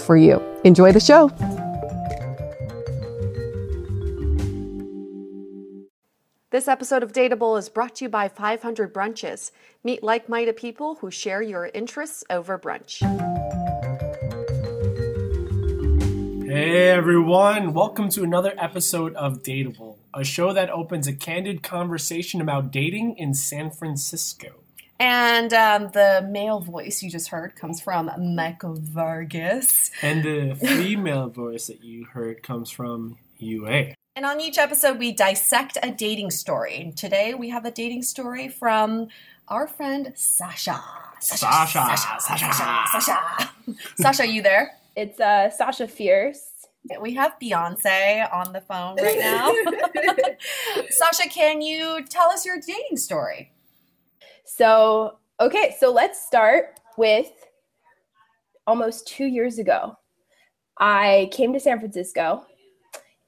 for you. Enjoy the show. This episode of Dateable is brought to you by 500 Brunches. Meet like minded people who share your interests over brunch. Hey everyone, welcome to another episode of Dateable, a show that opens a candid conversation about dating in San Francisco. And um, the male voice you just heard comes from Michael Vargas. And the female voice that you heard comes from Yue. And on each episode, we dissect a dating story. And today we have a dating story from our friend Sasha. Sasha. Sasha. Sasha. Sasha. Sasha, Sasha you there? It's uh, Sasha Fierce. We have Beyonce on the phone right now. Sasha, can you tell us your dating story? So, okay, so let's start with almost two years ago. I came to San Francisco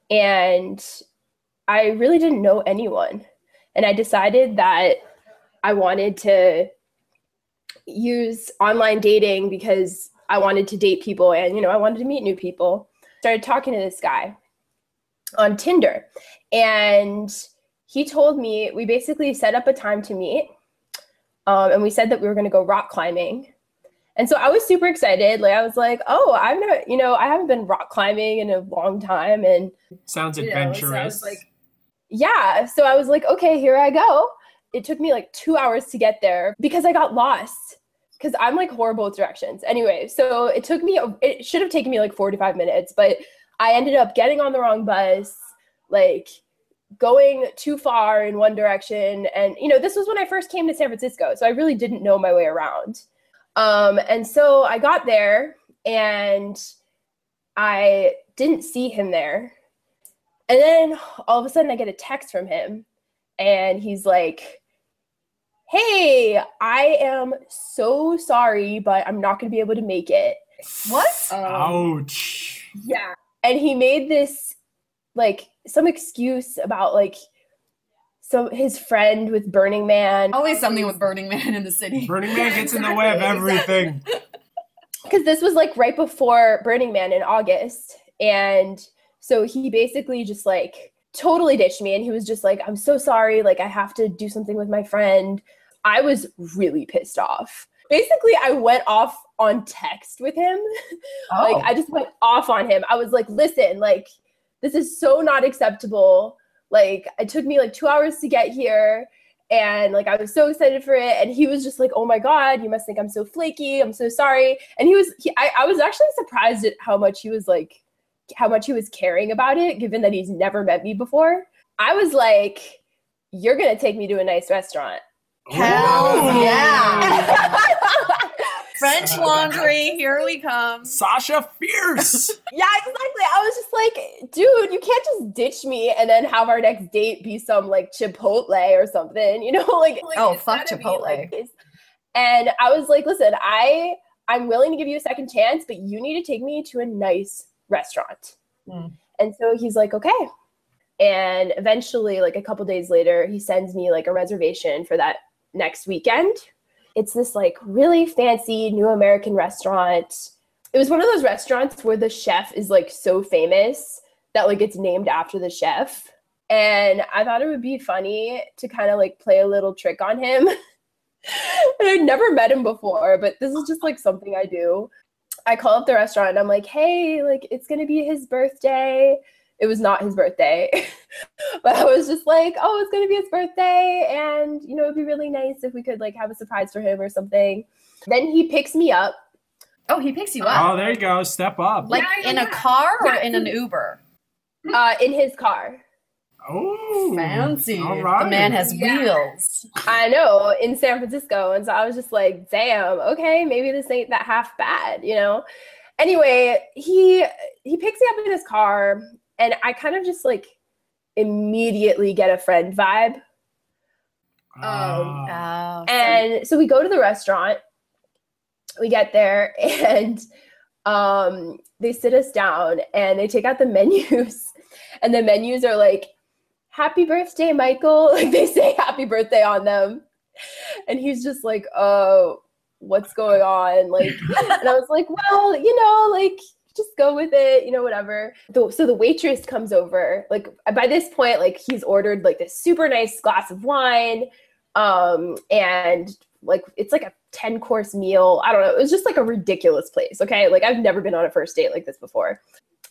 and I really didn't know anyone. And I decided that I wanted to use online dating because I wanted to date people and, you know, I wanted to meet new people. Started talking to this guy on Tinder. And he told me, we basically set up a time to meet. Um, and we said that we were going to go rock climbing. And so I was super excited. Like I was like, oh, I've never, you know, I haven't been rock climbing in a long time. And sounds adventurous. Know, so like, yeah, so I was like, okay, here I go. It took me like two hours to get there because I got lost because I'm like horrible with directions. Anyway, so it took me, it should have taken me like 45 minutes, but I ended up getting on the wrong bus, like going too far in one direction. And, you know, this was when I first came to San Francisco. So I really didn't know my way around. Um, and so I got there and I didn't see him there. And then all of a sudden I get a text from him and he's like, Hey, I am so sorry, but I'm not going to be able to make it. What? Um, Ouch. yeah. And he made this like some excuse about like so his friend with Burning Man. Always something with Burning Man in the city. Burning Man gets in the way of everything. because this was like right before Burning Man in August. And so he basically just like totally ditched me and he was just like, I'm so sorry. Like, I have to do something with my friend. I was really pissed off. Basically, I went off on text with him. Oh. Like, I just went off on him. I was like, listen, like, this is so not acceptable. Like, it took me like two hours to get here and like I was so excited for it, and he was just like, "Oh my god, you must think I'm so flaky. I'm so sorry." And he was, he, I, I was actually surprised at how much he was like, how much he was caring about it, given that he's never met me before. I was like, "You're gonna take me to a nice restaurant." Hell Ooh. yeah. French laundry, here we come. Sasha Fierce. yeah, exactly. I was just like, dude, you can't just ditch me and then have our next date be some like Chipotle or something, you know? Like, like, Oh, fuck gotta be, Chipotle. like, and I was like, listen, I I'm willing to give you a second chance, but you need to take me to a nice restaurant. Mm. And so he's like, okay. And eventually, like a couple days later, he sends me like a reservation for that next weekend. It's this like really fancy new American restaurant. It was one of those restaurants where the chef is like so famous that like it's named after the chef. And I thought it would be funny to kind of like play a little trick on him. and I'd never met him before, but this is just like something I do. I call up the restaurant and I'm like, hey, like it's gonna be his birthday. It was not his birthday, but I was just like, oh, it's gonna be his birthday, and you know, it'd be really nice if we could like have a surprise for him or something. Then he picks me up. Oh, he picks you up. Oh, there you go. Step up. Like Yeah, in a car or Yeah. in an Uber? Uh, in his car. Oh, Fancy. All right. The man has Yeah. wheels. I know in San Francisco. And so I was just like, damn, okay, maybe this ain't that half bad, you know? Anyway, he he picks me up in his car and I kind of just like immediately get a friend vibe. Ah. Oh, And so we go to the restaurant. We get there and um they sit us down and they take out the menus and the menus are like happy birthday michael like they say happy birthday on them and he's just like oh what's going on like and i was like well you know like just go with it you know whatever. So the waitress comes over like by this point like he's ordered like this super nice glass of wine um and like it's like a 10 course meal. I don't know. It was just like a ridiculous place okay? Like i've never been on a first date like this before.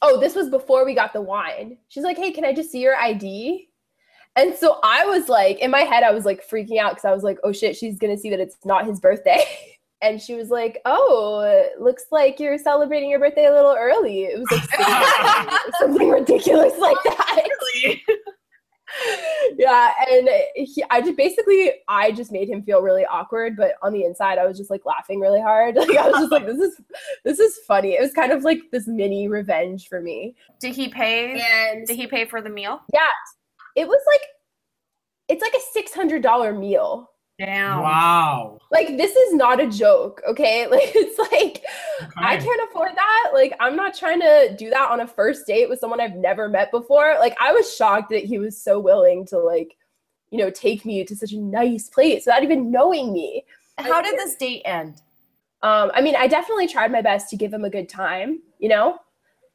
Oh this was before we got the wine. She's like hey can i just see your id and so i was like in my head i was like freaking out because i was like oh shit she's gonna see that it's not his birthday and she was like oh it looks like you're celebrating your birthday a little early. It was like something ridiculous like that. Yeah and he, i just basically i just made him feel really awkward but on the inside i was just like laughing really hard. Like i was just like this is this is funny. It was kind of like this mini revenge for me. Did he pay? and Did he pay for the meal? yeah it was like it's like a $600 meal Damn. Wow. like this is not a joke okay like it's like I can't afford that. Like, I'm not trying to do that on a first date with someone I've never met before. Like, I was shocked that he was so willing to, like, you know, take me to such a nice place without even knowing me. How did this date end? Um, I mean, I definitely tried my best to give him a good time, you know?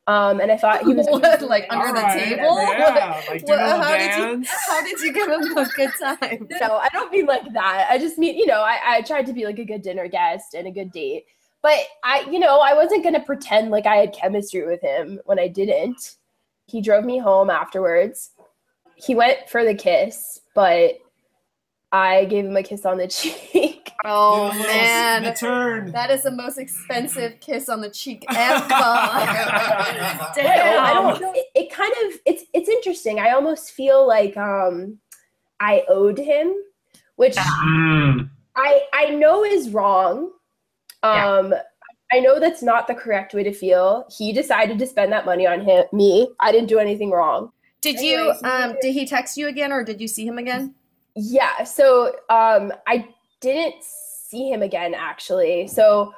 Um, and I thought he was What, like under the right. table? Yeah, like What- how did you how did you give him a good time? no, I don't mean like that. I just mean, you know, I, I tried to be like a good dinner guest and a good date. But I, you know, I wasn't going to pretend like I had chemistry with him when I didn't. He drove me home afterwards. he went for the kiss, but I gave him a kiss on the cheek. Oh little- man. the turn. That is the most expensive kiss on the cheek ever. Damn. I don't know. It, it kind of it's it's interesting. I almost feel like um I owed him, which Mm. I I know is wrong. Yeah. Um I know that's not the correct way to feel. He decided to spend that money on him me. I didn't do anything wrong. Did you um did he text you again or did you see him again? Yeah, so um I didn't see him again actually. So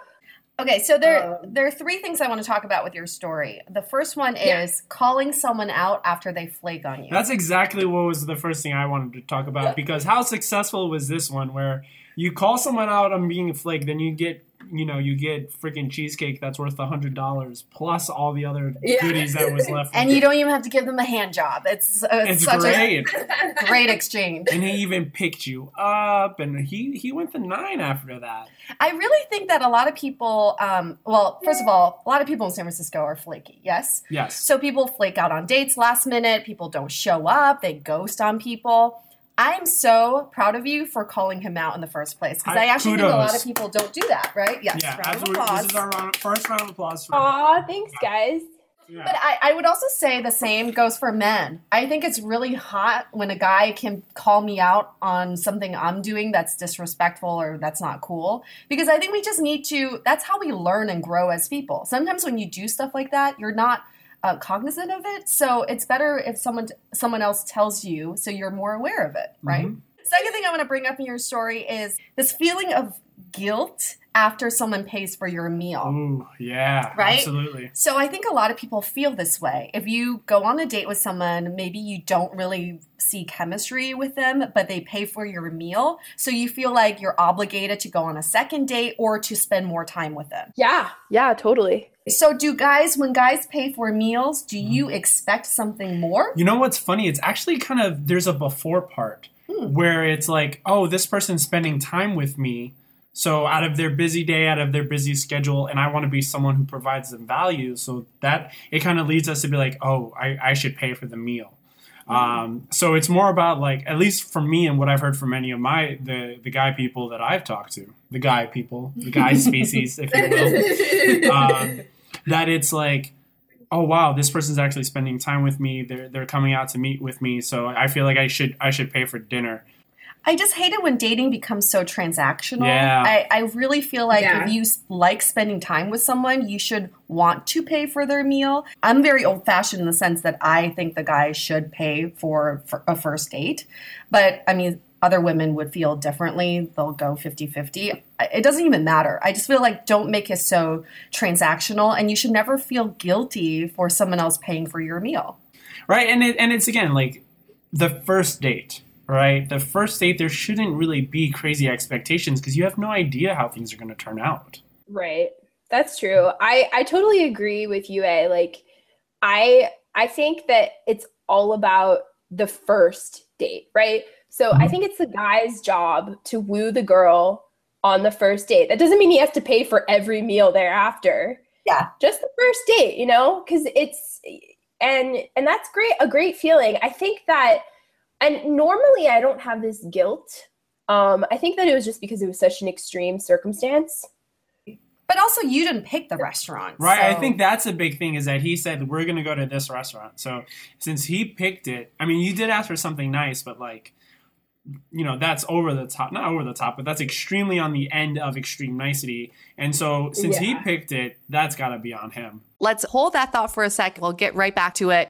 Okay, so there Um, there are three things I want to talk about with your story. The first one is Yeah. calling someone out after they flake on you. That's exactly what was the first thing I wanted to talk about because how successful was this one where you call someone out on being a flake, then you get you know you get freaking cheesecake that's worth a hundred dollars plus all the other Yeah. goodies that was left. and you don't even have to give them a hand job. It's, uh, it's, It's such great. a great exchange. and he even picked you up, and he he went the nine after that. I really think that a lot of people, um, well, first of all, a lot of people in San Francisco are flaky. Yes. Yes. So people flake out on dates last minute. People don't show up. They ghost on people. I'm so proud of you for calling him out in the first place because I, I- actually think a lot of people don't do that, right? Yes. yeah, round of applause. This is our round, first round of applause. For aw, thanks guys. Yeah. But I, I would also say the same goes for men. I think it's really hot when a guy can call me out on something I'm doing that's disrespectful or that's not cool. Because I think we just need to, that's how we learn and grow as people. Sometimes when you do stuff like that, you're not uh, cognizant of it. So it's better if someone someone else tells you so you're more aware of it, right? Mhm. Second thing I want to bring up in your story is this feeling of guilt after someone pays for your meal. Ooh, yeah, Right? Absolutely. So I think a lot of people feel this way. If you go on a date with someone, maybe you don't really see chemistry with them, but they pay for your meal. So you feel like you're obligated to go on a second date or to spend more time with them. Yeah, yeah, totally. So do guys when guys pay for meals, do you expect something more? You know what's funny? It's actually kind of there's a before part Hmm. where it's like, oh, this person's spending time with me. So out of their busy day, out of their busy schedule, and I want to be someone who provides them value. So that it kind of leads us to be like, oh, I, I should pay for the meal. Um, so it's more about like, at least for me and what I've heard from many of my the the guy people that I've talked to, the guy people, the guy species, if you will, um, that it's like, oh wow, this person's actually spending time with me. They're they're coming out to meet with me, so I feel like I should I should pay for dinner. I just hate it when dating becomes so transactional. Yeah. I, I really feel like Yeah. if you like spending time with someone, you should want to pay for their meal. I'm very old fashioned in the sense that I think the guy should pay for, for a first date. But I mean, other women would feel differently. They'll go 50 50. It doesn't even matter. I just feel like don't make it so transactional, and you should never feel guilty for someone else paying for your meal. Right, and it, and it's again like the first date. Right, the first date there shouldn't really be crazy expectations because you have no idea how things are going to turn out. Right. That's true. I I totally agree with you, A. Like I I think that it's all about the first date, right? So I mm-hmm. think it's the guy's job to woo the girl on the first date. That doesn't mean he has to pay for every meal thereafter. Yeah. Just the first date, you know? Cuz it's and and that's great a great feeling. I think that and normally I don't have this guilt. Um I think that it was just because it was such an extreme circumstance. But also, you didn't pick the restaurant. Right. I think that's a big thing is that he said we're going to go to this restaurant. So since he picked it, I mean, you did ask for something nice, but like, you know, that's over the top. Not over the top, but that's extremely on the end of extreme nicety. And so since he picked it, that's got to be on him. Let's hold that thought for a sec. We'll get right back to it.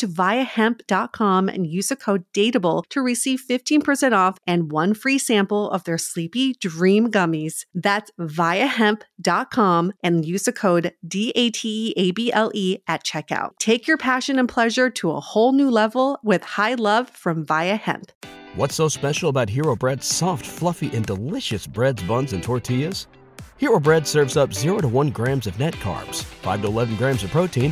to viiahemp.com and use the code DATEABLE to receive 15% off and one free sample of their Sleepy Dream gummies. That's viiahemp.com and use the code D A T E A B L E at checkout. Take your passion and pleasure to a whole new level with high love from VIIA Hemp. What's so special about Hero Bread's soft, fluffy, and delicious breads, buns, and tortillas? Hero Bread serves up 0 to 1 grams of net carbs, 5 to 11 grams of protein,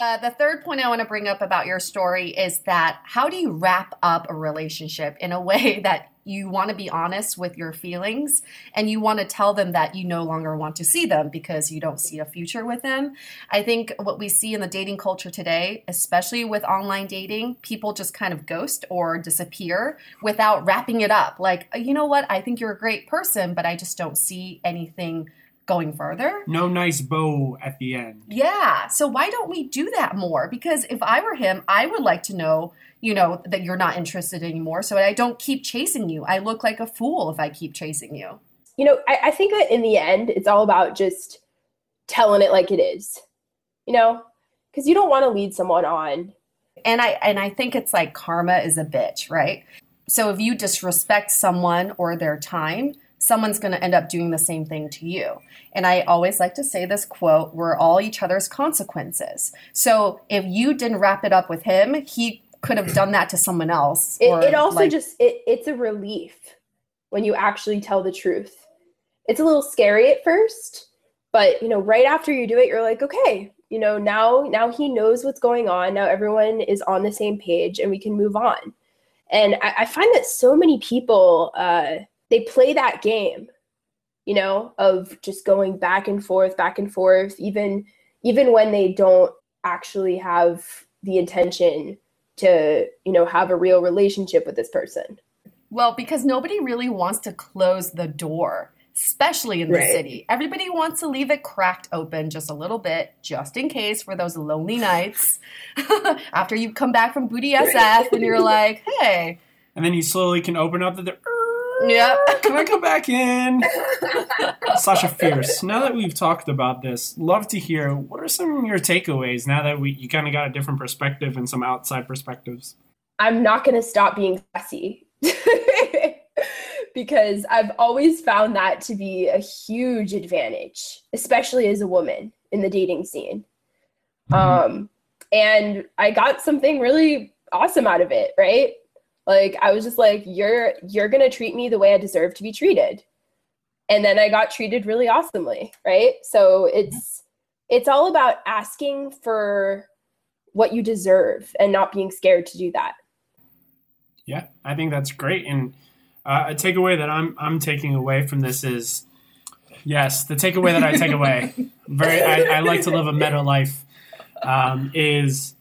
Uh, the third point I want to bring up about your story is that how do you wrap up a relationship in a way that you want to be honest with your feelings and you want to tell them that you no longer want to see them because you don't see a future with them. I think what we see in the dating culture today, especially with online dating, people just kind of ghost or disappear without wrapping it up. Like, you know what? I think you're a great person, but I just don't see anything going further. No nice bow at the end. Yeah. So why don't we do that more? Because if I were him, I would like to know, you know, that you're not interested anymore so I don't keep chasing you. I look like a fool if I keep chasing you. You know, I, I think that in the end, it's all about just telling it like it is, you know, because you don't want to lead someone on. And I and I think it's like karma is a bitch, right? So if you disrespect someone or their time, someone's going to end up doing the same thing to you. And I always like to say this quote we're all each other's consequences. So if you didn't wrap it up with him, he could have done that to someone else. It, it also like, just it, it's a relief when you actually tell the truth. It's a little scary at first, but you know, right after you do it, you're like, okay, you know, now now he knows what's going on. Now everyone is on the same page, and we can move on. And I, I find that so many people uh, they play that game you know of just going back and forth back and forth even even when they don't actually have the intention to you know have a real relationship with this person. Well because nobody really wants to close the door especially in the Right. city. Everybody wants to leave it cracked open just a little bit just in case for those lonely nights. After you come back from booty sf and you're like hey. And then you slowly can open up the door. Yep. Can I come back in? Sasha Fierce. Now that we've talked about this, love to hear what are some of your takeaways now that we you kind of got a different perspective and some outside perspectives. I'm not going to stop being sassy because I've always found that to be a huge advantage, especially as a woman in the dating scene. Um, and I got something really awesome out of it, right? Like I was just like, you're you're gonna treat me the way I deserve to be treated. And then I got treated really awesomely, right? So it's it's all about asking for what you deserve and not being scared to do that. Yeah, I think that's great. And Uh, a takeaway that I'm I'm taking away from this is yes, the takeaway that I take away. Very, I, I like to live a meta life. Um, is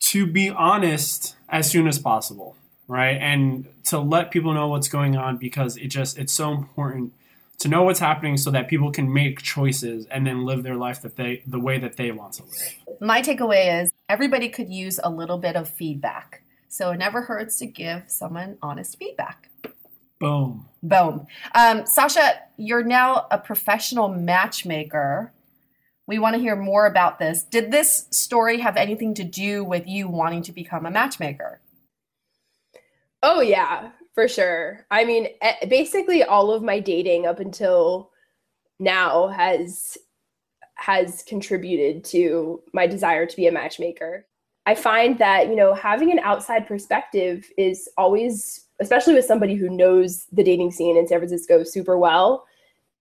to be honest as soon as possible, right? And to let people know what's going on because it just it's so important to know what's happening so that people can make choices and then live their life that they the way that they want to live. My takeaway is everybody could use a little bit of feedback. So it never hurts to give someone honest feedback. Boom. Boom. Um, Sasha, you're now a professional matchmaker. We want to hear more about this. Did this story have anything to do with you wanting to become a matchmaker? Oh, yeah, for sure. I mean, eh, basically all of my dating up until now has has contributed to my desire to be a matchmaker. I find that, you know, having an outside perspective is always, especially with somebody who knows the dating scene in San Francisco super well,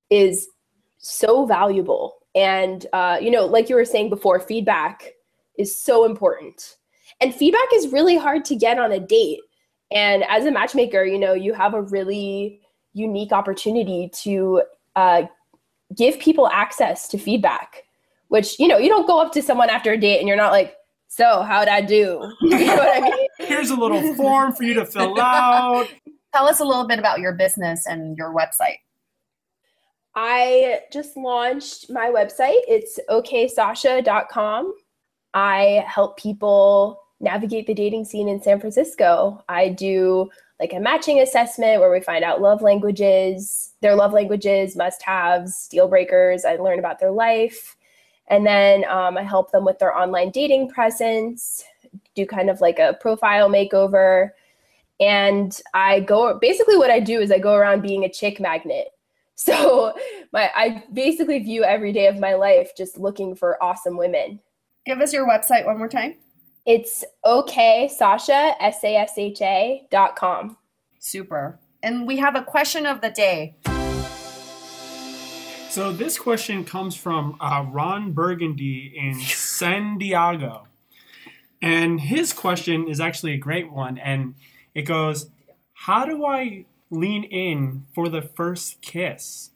is so valuable. And, uh, you know, like you were saying before, feedback is so important. And feedback is really hard to get on a date. And as a matchmaker, you know, you have a really unique opportunity to uh, give people access to feedback, which, you know, you don't go up to someone after a date and you're not like, so, how'd I do? You know what I mean? Here's a little form for you to fill out. Tell us a little bit about your business and your website. I just launched my website. It's oksasha.com. I help people navigate the dating scene in San Francisco. I do like a matching assessment where we find out love languages, their love languages, must haves, deal breakers. I learn about their life. And then um, I help them with their online dating presence, do kind of like a profile makeover. And I go basically what I do is I go around being a chick magnet. So my I basically view every day of my life just looking for awesome women. Give us your website one more time. It's okay, Sasha, S A S H A dot com. Super. And we have a question of the day. So this question comes from uh, Ron Burgundy in San Diego. And his question is actually a great one. And it goes, How do I lean in for the first kiss?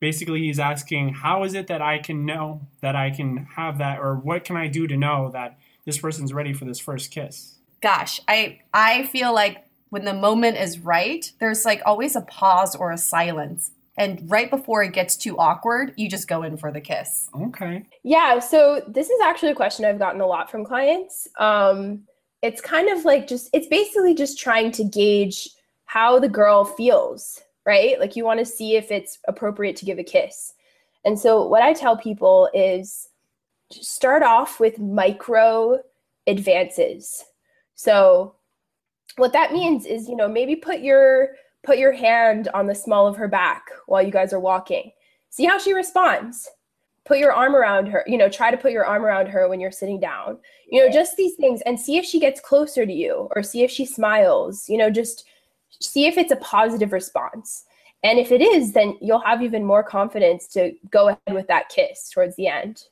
Basically, he's asking, How is it that I can know that I can have that? Or what can I do to know that this person's ready for this first kiss? Gosh, I I feel like when the moment is right, there's like always a pause or a silence. And right before it gets too awkward, you just go in for the kiss. Okay. Yeah. So this is actually a question I've gotten a lot from clients. Um, it's kind of like just, it's basically just trying to gauge how the girl feels, right? Like you want to see if it's appropriate to give a kiss. And so what I tell people is start off with micro advances. So what that means is, you know, maybe put your put your hand on the small of her back while you guys are walking. See how she responds. Put your arm around her, you know, try to put your arm around her when you're sitting down. You know, just these things and see if she gets closer to you or see if she smiles, you know, just see if it's a positive response. And if it is, then you'll have even more confidence to go ahead with that kiss towards the end.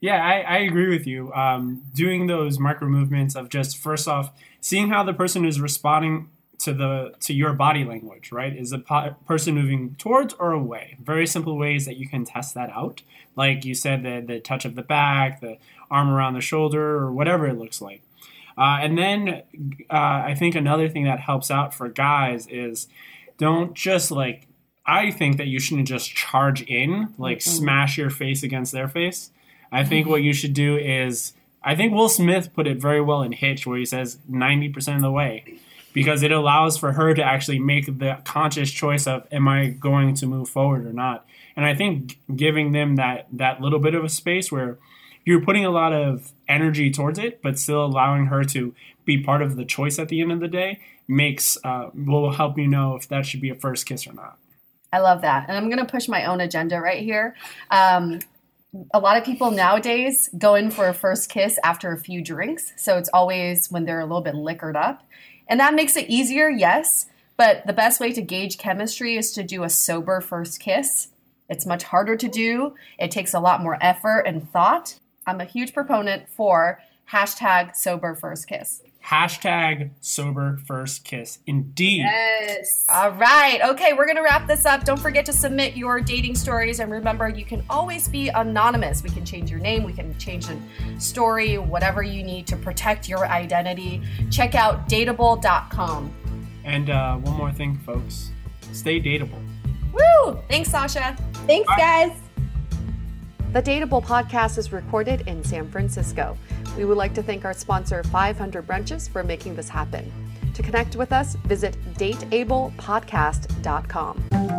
Yeah, I, I agree with you. Um, doing those micro movements of just first off seeing how the person is responding to the to your body language, right? Is the po- person moving towards or away? Very simple ways that you can test that out. Like you said, the the touch of the back, the arm around the shoulder, or whatever it looks like. Uh, and then uh, I think another thing that helps out for guys is don't just like. I think that you shouldn't just charge in, like mm-hmm. smash your face against their face. I think what you should do is, I think Will Smith put it very well in Hitch, where he says 90% of the way because it allows for her to actually make the conscious choice of am I going to move forward or not. And I think giving them that that little bit of a space where you're putting a lot of energy towards it, but still allowing her to be part of the choice at the end of the day makes uh, will help you know if that should be a first kiss or not. I love that, and I'm going to push my own agenda right here. Um, a lot of people nowadays go in for a first kiss after a few drinks, so it's always when they're a little bit liquored up. And that makes it easier, yes. But the best way to gauge chemistry is to do a sober first kiss. It's much harder to do, it takes a lot more effort and thought. I'm a huge proponent for hashtag sober first kiss. Hashtag sober first kiss. Indeed. Yes. All right. Okay, we're going to wrap this up. Don't forget to submit your dating stories. And remember, you can always be anonymous. We can change your name, we can change the story, whatever you need to protect your identity. Check out dateable.com. And uh, one more thing, folks stay dateable. Woo! Thanks, Sasha. Thanks, guys. The Dateable podcast is recorded in San Francisco. We would like to thank our sponsor, 500 Brunches, for making this happen. To connect with us, visit dateablepodcast.com.